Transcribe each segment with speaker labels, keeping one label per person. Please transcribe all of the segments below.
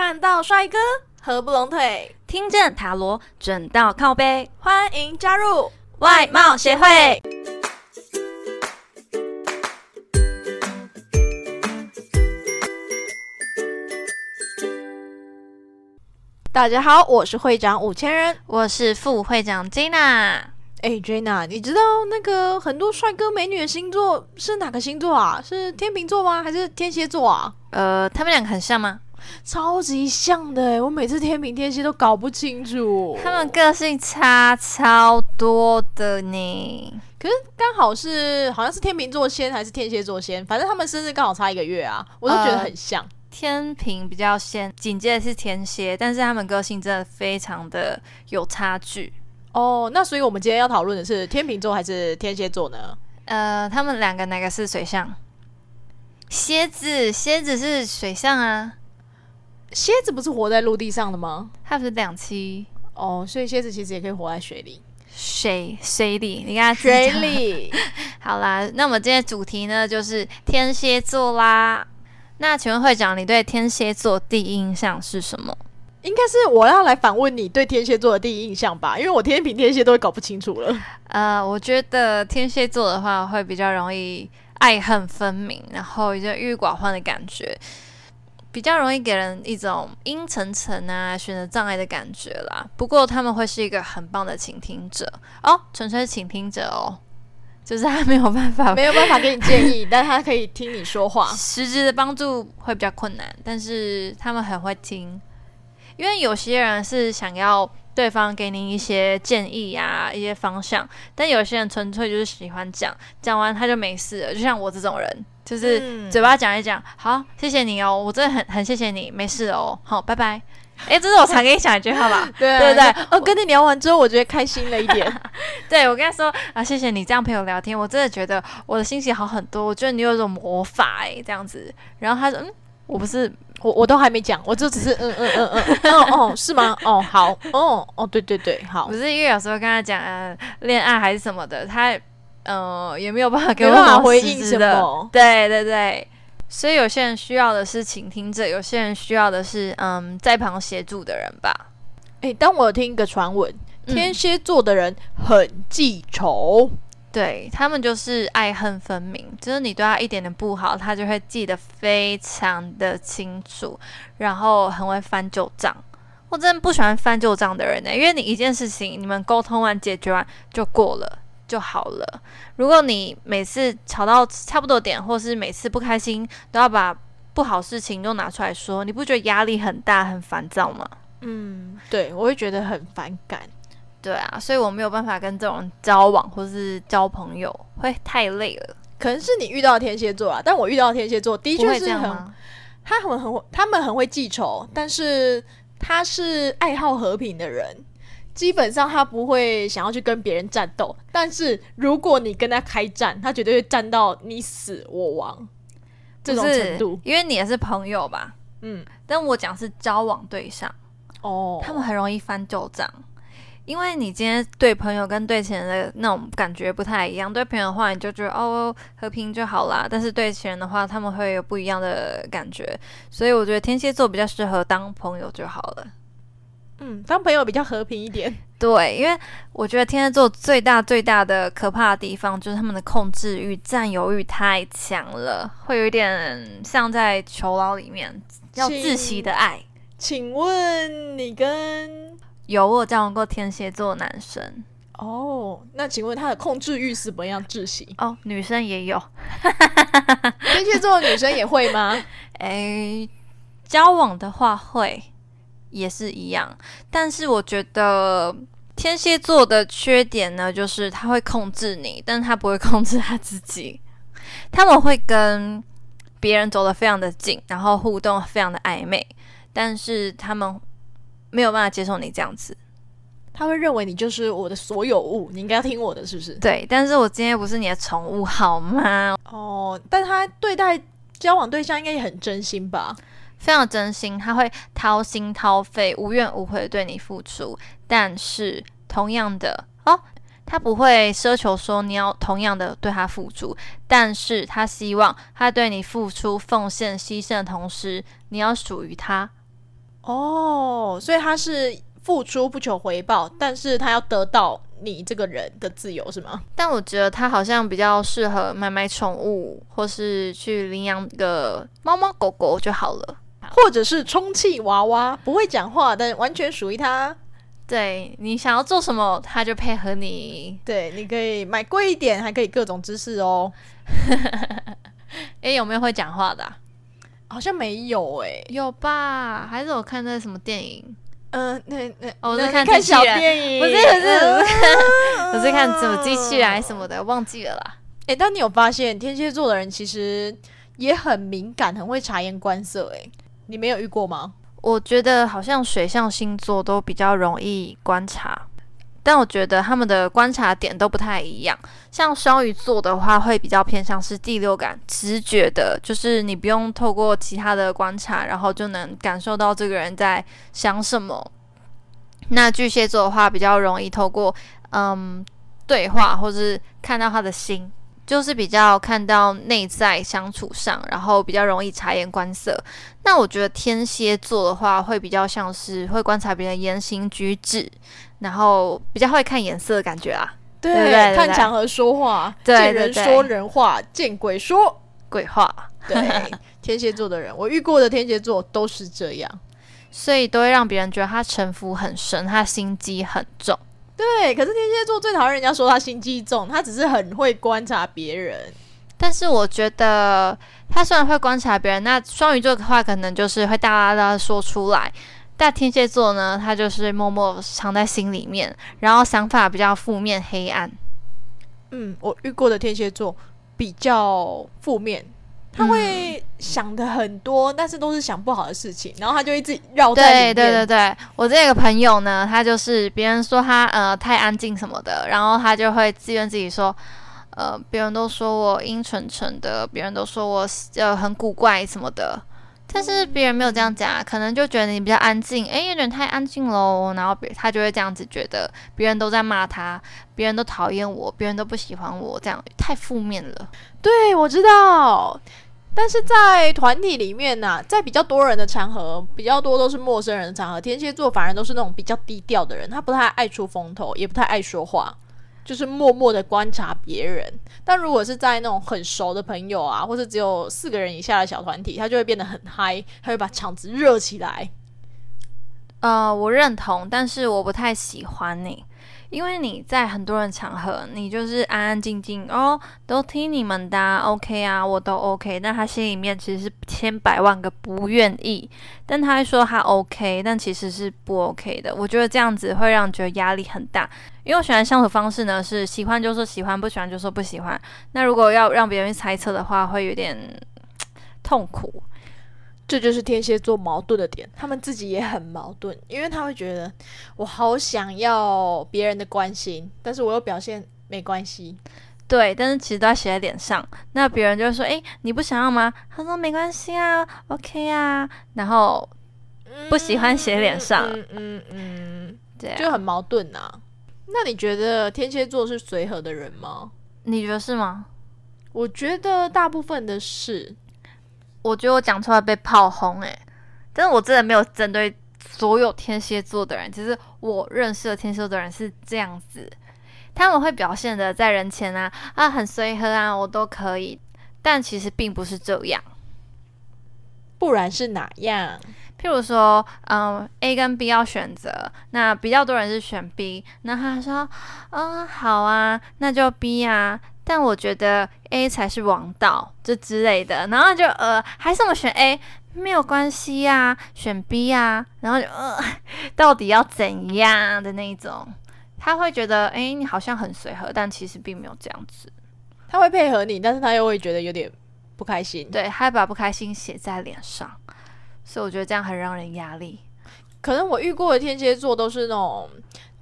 Speaker 1: 看到帅哥合不拢腿，
Speaker 2: 听见塔罗准到靠背，
Speaker 1: 欢迎加入
Speaker 2: 外貌协会。
Speaker 1: 大家好，我是会长五千人，
Speaker 2: 我是副会长 Jina。
Speaker 1: 哎，Jina，你知道那个很多帅哥美女的星座是哪个星座啊？是天秤座吗？还是天蝎座啊？
Speaker 2: 呃，他们两个很像吗？
Speaker 1: 超级像的，我每次天平天蝎都搞不清楚，
Speaker 2: 他们个性差超多的呢。
Speaker 1: 可是刚好是好像是天秤座先还是天蝎座先，反正他们生日刚好差一个月啊，我都觉得很像。
Speaker 2: 天平比较先，紧接着是天蝎，但是他们个性真的非常的有差距
Speaker 1: 哦。那所以我们今天要讨论的是天秤座还是天蝎座呢？
Speaker 2: 呃，他们两个哪个是水象？蝎子，蝎子是水象啊。
Speaker 1: 蝎子不是活在陆地上的吗？
Speaker 2: 它不是两栖
Speaker 1: 哦，所以蝎子其实也可以活在水里。
Speaker 2: 水水里，你看
Speaker 1: 水里。
Speaker 2: 好啦，那我们今天主题呢就是天蝎座啦。那请问会长，你对天蝎座第一印象是什么？
Speaker 1: 应该是我要来反问你对天蝎座的第一印象吧，因为我天平天蝎都会搞不清楚了。
Speaker 2: 呃，我觉得天蝎座的话会比较容易爱恨分明，然后一郁郁寡欢的感觉。比较容易给人一种阴沉沉啊、选择障碍的感觉啦。不过他们会是一个很棒的倾听者哦，纯粹是倾听者哦，就是他没有办法，
Speaker 1: 没有办法给你建议，但他可以听你说话。
Speaker 2: 实质的帮助会比较困难，但是他们很会听，因为有些人是想要对方给你一些建议啊、一些方向，但有些人纯粹就是喜欢讲，讲完他就没事了，就像我这种人。就是嘴巴讲一讲，好，谢谢你哦，我真的很很谢谢你，没事哦，好，拜拜。哎，这是我常跟你讲一句话吧？
Speaker 1: 对对对，哦，跟你聊完之后，我觉得开心了一点。
Speaker 2: 对我跟他说啊，谢谢你这样陪我聊天，我真的觉得我的心情好很多。我觉得你有一种魔法哎，这样子。然后他说，嗯，我不是，
Speaker 1: 我我都还没讲，我就只是嗯嗯嗯嗯，哦 哦，是吗？哦，好，哦哦，对对对，好。
Speaker 2: 不是因为有时候跟他讲呃恋爱还是什么的，他。嗯，也没有办法给我
Speaker 1: 回应什么。
Speaker 2: 对对对，所以有些人需要的是倾听者，有些人需要的是嗯在旁协助的人吧。
Speaker 1: 哎，当我有听一个传闻，天蝎座的人很记仇，
Speaker 2: 对他们就是爱恨分明，就是你对他一点点不好，他就会记得非常的清楚，然后很会翻旧账。我真的不喜欢翻旧账的人呢，因为你一件事情你们沟通完解决完就过了。就好了。如果你每次吵到差不多点，或是每次不开心，都要把不好事情都拿出来说，你不觉得压力很大、很烦躁吗？
Speaker 1: 嗯，对，我会觉得很反感。
Speaker 2: 对啊，所以我没有办法跟这种人交往或是交朋友，会太累了。
Speaker 1: 可能是你遇到天蝎座啊，但我遇到天蝎座的确是很，他很很他们很会记仇，但是他是爱好和平的人。基本上他不会想要去跟别人战斗，但是如果你跟他开战，他绝对会战到你死我亡这种程度。
Speaker 2: 因为你也是朋友吧？嗯，但我讲是交往对象哦，他们很容易翻旧账。因为你今天对朋友跟对前人的那种感觉不太一样，对朋友的话你就觉得哦和平就好啦，但是对前人的话他们会有不一样的感觉，所以我觉得天蝎座比较适合当朋友就好了。
Speaker 1: 嗯，当朋友比较和平一点。
Speaker 2: 对，因为我觉得天蝎座最大最大的可怕的地方就是他们的控制欲、占有欲太强了，会有一点像在囚牢里面要窒息的爱。
Speaker 1: 请问你跟
Speaker 2: 有我交往过天蝎座男生
Speaker 1: 哦？那请问他的控制欲是怎么样窒息？
Speaker 2: 哦，女生也有，
Speaker 1: 天蝎座的女生也会吗？
Speaker 2: 哎，交往的话会。也是一样，但是我觉得天蝎座的缺点呢，就是他会控制你，但是他不会控制他自己。他们会跟别人走得非常的近，然后互动非常的暧昧，但是他们没有办法接受你这样子。
Speaker 1: 他会认为你就是我的所有物，你应该要听我的，是不是？
Speaker 2: 对，但是我今天不是你的宠物，好吗？
Speaker 1: 哦，但他对待交往对象应该也很真心吧？
Speaker 2: 非常真心，他会掏心掏肺、无怨无悔对你付出。但是，同样的哦，他不会奢求说你要同样的对他付出，但是他希望他对你付出、奉献、牺牲的同时，你要属于他。
Speaker 1: 哦，所以他是付出不求回报，但是他要得到你这个人的自由，是吗？
Speaker 2: 但我觉得他好像比较适合买买宠物，或是去领养个猫猫狗狗就好了，
Speaker 1: 或者是充气娃娃，不会讲话，但完全属于他。
Speaker 2: 对你想要做什么，他就配合你。
Speaker 1: 对，你可以买贵一点，还可以各种姿势哦。
Speaker 2: 哎，有没有会讲话的？
Speaker 1: 好像没有哎，
Speaker 2: 有吧？还是我看那什么电影？
Speaker 1: 嗯，那那
Speaker 2: 我是看
Speaker 1: 看
Speaker 2: 小
Speaker 1: 电影，
Speaker 2: 不是不是，我是看什么机器人什么的，忘记了啦。
Speaker 1: 哎，但你有发现天蝎座的人其实也很敏感，很会察言观色。哎，你没有遇过吗？
Speaker 2: 我觉得好像水象星座都比较容易观察，但我觉得他们的观察点都不太一样。像双鱼座的话，会比较偏向是第六感、直觉的，就是你不用透过其他的观察，然后就能感受到这个人在想什么。那巨蟹座的话，比较容易透过嗯对话，或是看到他的心。就是比较看到内在相处上，然后比较容易察言观色。那我觉得天蝎座的话，会比较像是会观察别人言行举止，然后比较会看颜色的感觉啊。
Speaker 1: 对，看场合说话，见人说人话，见鬼说
Speaker 2: 鬼话。
Speaker 1: 对，天蝎座的人，我遇过的天蝎座都是这样，
Speaker 2: 所以都会让别人觉得他城府很深，他心机很重。
Speaker 1: 对，可是天蝎座最讨厌人家说他心机重，他只是很会观察别人。
Speaker 2: 但是我觉得他虽然会观察别人，那双鱼座的话可能就是会大大大说出来，但天蝎座呢，他就是默默藏在心里面，然后想法比较负面黑暗。
Speaker 1: 嗯，我遇过的天蝎座比较负面。他会想的很多，但是都是想不好的事情，然后他就一直绕在里面。
Speaker 2: 对对对对，我这个朋友呢，他就是别人说他呃太安静什么的，然后他就会自怨自己说，呃，别人都说我阴沉沉的，别人都说我呃很古怪什么的，但是别人没有这样讲，可能就觉得你比较安静，哎，有点太安静喽，然后别他就会这样子觉得，别人都在骂他，别人都讨厌我，别人都不喜欢我，这样太负面了。
Speaker 1: 对，我知道。但是在团体里面呢，在比较多人的场合，比较多都是陌生人的场合，天蝎座反而都是那种比较低调的人，他不太爱出风头，也不太爱说话，就是默默的观察别人。但如果是在那种很熟的朋友啊，或者只有四个人以下的小团体，他就会变得很嗨，他会把场子热起来。
Speaker 2: 呃，我认同，但是我不太喜欢你。因为你在很多人场合，你就是安安静静哦，都听你们的，OK 啊，我都 OK。但他心里面其实是千百万个不愿意，但他还说他 OK，但其实是不 OK 的。我觉得这样子会让人觉得压力很大。因为我喜欢相处方式呢，是喜欢就说喜欢，不喜欢就说不喜欢。那如果要让别人猜测的话，会有点痛苦。
Speaker 1: 这就是天蝎座矛盾的点，他们自己也很矛盾，因为他会觉得我好想要别人的关心，但是我又表现没关系，
Speaker 2: 对，但是其实都要写在脸上，那别人就会说：“哎，你不想要吗？”他说：“没关系啊，OK 啊。”然后不喜欢写脸上，嗯嗯
Speaker 1: 嗯，对，就很矛盾呐。那你觉得天蝎座是随和的人吗？
Speaker 2: 你觉得是吗？
Speaker 1: 我觉得大部分的是。
Speaker 2: 我觉得我讲出来被炮轰诶，但是我真的没有针对所有天蝎座的人，其实我认识的天蝎座的人是这样子，他们会表现的在人前啊啊很随和啊，我都可以，但其实并不是这样，
Speaker 1: 不然是哪样？
Speaker 2: 譬如说，嗯，A 跟 B 要选择，那比较多人是选 B，那他说，嗯，好啊，那就 B 啊。但我觉得 A 才是王道，这之类的，然后就呃，还是我选 A 没有关系呀，选 B 呀，然后就呃，到底要怎样的那一种？他会觉得，哎，你好像很随和，但其实并没有这样子。
Speaker 1: 他会配合你，但是他又会觉得有点不开心。
Speaker 2: 对，他把不开心写在脸上，所以我觉得这样很让人压力。
Speaker 1: 可能我遇过的天蝎座都是那种。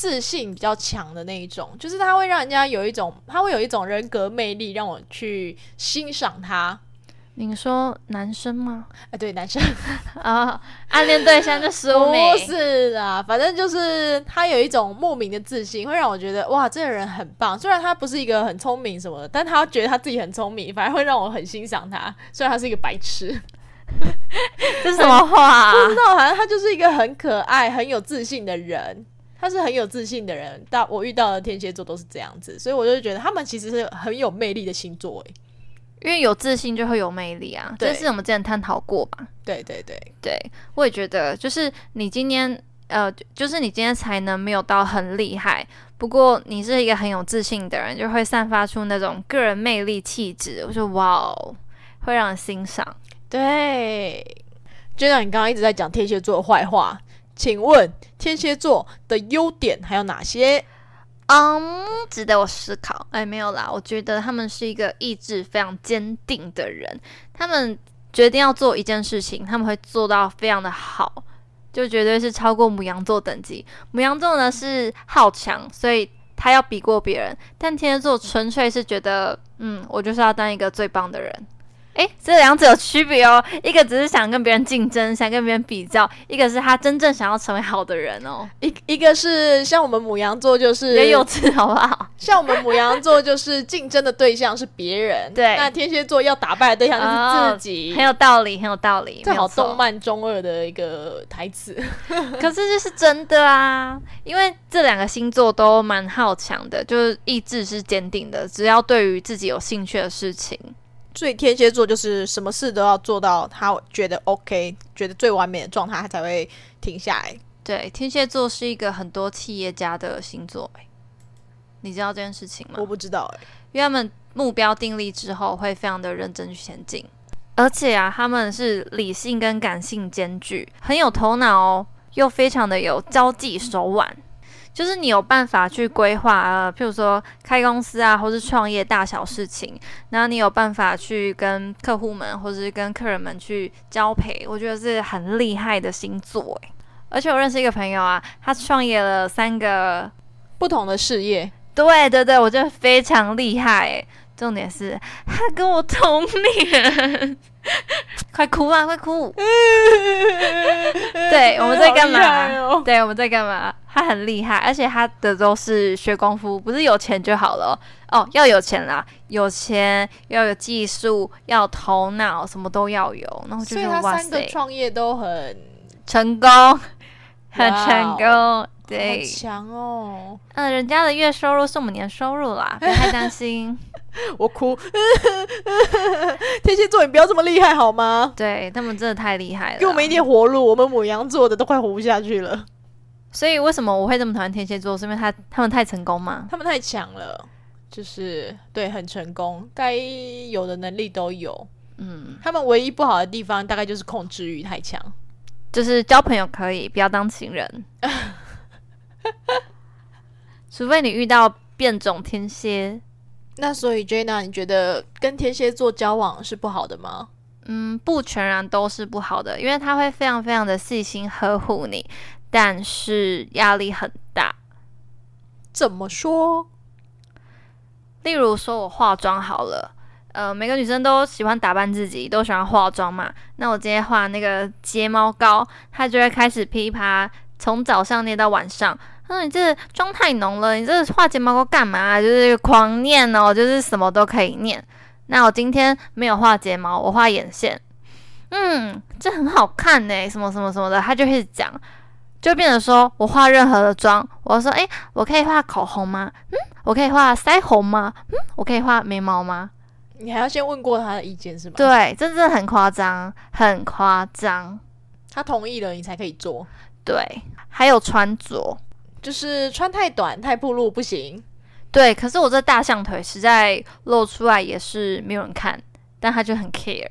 Speaker 1: 自信比较强的那一种，就是他会让人家有一种，他会有一种人格魅力，让我去欣赏他。
Speaker 2: 你说男生吗？
Speaker 1: 哎，对，男生
Speaker 2: 啊，暗恋对象就苏
Speaker 1: 不是啊，反正就是他有一种莫名的自信，会让我觉得哇，这个人很棒。虽然他不是一个很聪明什么的，但他觉得他自己很聪明，反而会让我很欣赏他。虽然他是一个白痴。
Speaker 2: 这什么话？
Speaker 1: 不知道，好像他就是一个很可爱、很有自信的人。他是很有自信的人，但我遇到的天蝎座都是这样子，所以我就觉得他们其实是很有魅力的星座诶。
Speaker 2: 因为有自信就会有魅力啊，这是我们之前探讨过吧？
Speaker 1: 对对对
Speaker 2: 对，我也觉得，就是你今天呃，就是你今天才能没有到很厉害，不过你是一个很有自信的人，就会散发出那种个人魅力气质。我说哇哦，会让人欣赏。
Speaker 1: 对，就像你刚刚一直在讲天蝎座的坏话。请问天蝎座的优点还有哪些？
Speaker 2: 嗯，值得我思考。哎，没有啦，我觉得他们是一个意志非常坚定的人。他们决定要做一件事情，他们会做到非常的好，就绝对是超过母羊座等级。母羊座呢是好强，所以他要比过别人。但天蝎座纯粹是觉得，嗯，我就是要当一个最棒的人。哎，这两者有区别哦。一个只是想跟别人竞争，想跟别人比较；一个是他真正想要成为好的人哦。
Speaker 1: 一一个是像我们母羊座，就是
Speaker 2: 也有稚，好不好？
Speaker 1: 像我们母羊座，就是竞争的对象是别人。
Speaker 2: 对，
Speaker 1: 那天蝎座要打败的对象就是自己。
Speaker 2: 很有道理，很有道理。
Speaker 1: 这好动漫中二的一个台词，
Speaker 2: 可是这是真的啊。因为这两个星座都蛮好强的，就是意志是坚定的，只要对于自己有兴趣的事情。
Speaker 1: 所以天蝎座就是什么事都要做到他觉得 OK，觉得最完美的状态，他才会停下来。
Speaker 2: 对，天蝎座是一个很多企业家的星座，你知道这件事情吗？
Speaker 1: 我不知道哎，
Speaker 2: 因为他们目标定立之后会非常的认真去前进，而且啊，他们是理性跟感性兼具，很有头脑哦，又非常的有交际手腕。就是你有办法去规划，呃，譬如说开公司啊，或是创业大小事情，然后你有办法去跟客户们或者是跟客人们去交配，我觉得是很厉害的星座诶。而且我认识一个朋友啊，他创业了三个
Speaker 1: 不同的事业，
Speaker 2: 对对对，我觉得非常厉害诶。重点是他跟我同年，快哭啊，快哭！对，我们在干嘛？对，我们在干嘛？他很厉害，而且他的都是学功夫，不是有钱就好了哦，要有钱啦，有钱要有技术，要头脑，什么都要有。然后就
Speaker 1: 是他三个创业都很
Speaker 2: 成功，很成功。对，
Speaker 1: 强哦！
Speaker 2: 嗯，人家的月收入是我们年收入啦，不要太担心。
Speaker 1: 我哭，天蝎座，你不要这么厉害好吗？
Speaker 2: 对他们真的太厉害了，
Speaker 1: 给我们一点活路，我们母羊座的都快活不下去了。
Speaker 2: 所以为什么我会这么讨厌天蝎座？是因为他他们太成功吗？
Speaker 1: 他们太强了，就是对，很成功，该有的能力都有。嗯，他们唯一不好的地方大概就是控制欲太强，
Speaker 2: 就是交朋友可以，不要当情人。除非你遇到变种天蝎，
Speaker 1: 那所以，Jenna，你觉得跟天蝎座交往是不好的吗？
Speaker 2: 嗯，不全然都是不好的，因为他会非常非常的细心呵护你，但是压力很大。
Speaker 1: 怎么说？
Speaker 2: 例如说我化妆好了，呃，每个女生都喜欢打扮自己，都喜欢化妆嘛。那我今天画那个睫毛膏，她就会开始噼啪。从早上念到晚上，他说：“你这妆太浓了，你这画睫毛膏干嘛？就是狂念哦，就是什么都可以念。那我今天没有画睫毛，我画眼线，嗯，这很好看呢，什么什么什么的，他就开始讲，就变成说我画任何的妆，我说：诶，我可以画口红吗？嗯，我可以画腮红吗？嗯，我可以画眉毛吗？
Speaker 1: 你还要先问过他的意见是吗？
Speaker 2: 对，真的很夸张，很夸张，
Speaker 1: 他同意了，你才可以做。”
Speaker 2: 对，还有穿着，
Speaker 1: 就是穿太短太暴露不行。
Speaker 2: 对，可是我这大象腿实在露出来也是没有人看，但他就很 care，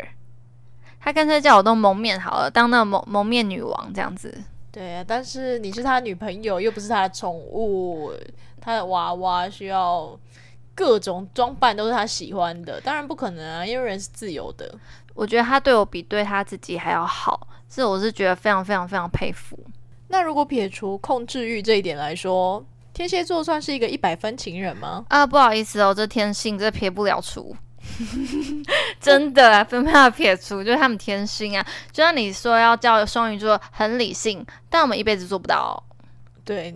Speaker 2: 他干脆叫我都蒙面好了，当那蒙蒙面女王这样子。
Speaker 1: 对啊，但是你是他女朋友，又不是他的宠物，他的娃娃需要各种装扮都是他喜欢的，当然不可能啊，因为人是自由的。
Speaker 2: 我觉得他对我比对他自己还要好，这我是觉得非常非常非常佩服。
Speaker 1: 那如果撇除控制欲这一点来说，天蝎座算是一个一百分情人吗？
Speaker 2: 啊，不好意思哦，这天性这撇不了除，真的没办法撇除，就是他们天性啊。就像你说要叫双鱼座很理性，但我们一辈子做不到。
Speaker 1: 对，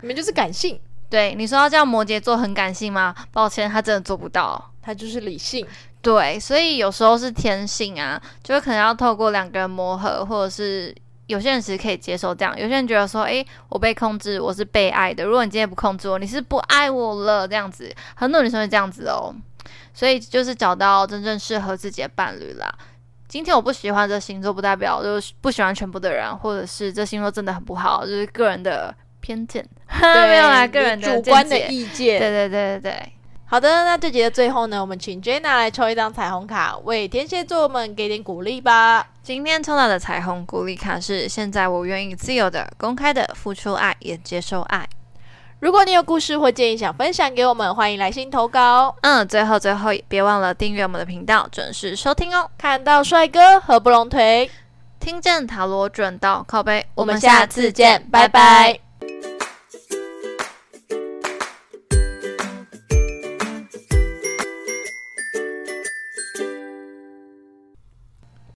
Speaker 1: 你们就是感性。
Speaker 2: 对，你说要叫摩羯座很感性吗？抱歉，他真的做不到，
Speaker 1: 他就是理性。
Speaker 2: 对，所以有时候是天性啊，就可能要透过两个人磨合，或者是有些人其实可以接受这样，有些人觉得说，诶，我被控制，我是被爱的。如果你今天不控制我，你是不爱我了，这样子，很多女生会这样子哦。所以就是找到真正适合自己的伴侣啦。今天我不喜欢这星座，不代表就是不喜欢全部的人，或者是这星座真的很不好，就是个人的偏见，没有啦，个人的
Speaker 1: 主观的意见。
Speaker 2: 对对对对对。
Speaker 1: 好的，那这集的最后呢，我们请 Jenna 来抽一张彩虹卡，为天蝎座们给点鼓励吧。
Speaker 2: 今天抽到的彩虹鼓励卡是：现在我愿意自由的、公开的付出爱，也接受爱。
Speaker 1: 如果你有故事或建议想分享给我们，欢迎来信投稿。
Speaker 2: 嗯，最后最后别忘了订阅我们的频道，准时收听哦。
Speaker 1: 看到帅哥合不拢腿，
Speaker 2: 听见塔罗准到靠背，
Speaker 1: 我们下次见，拜拜。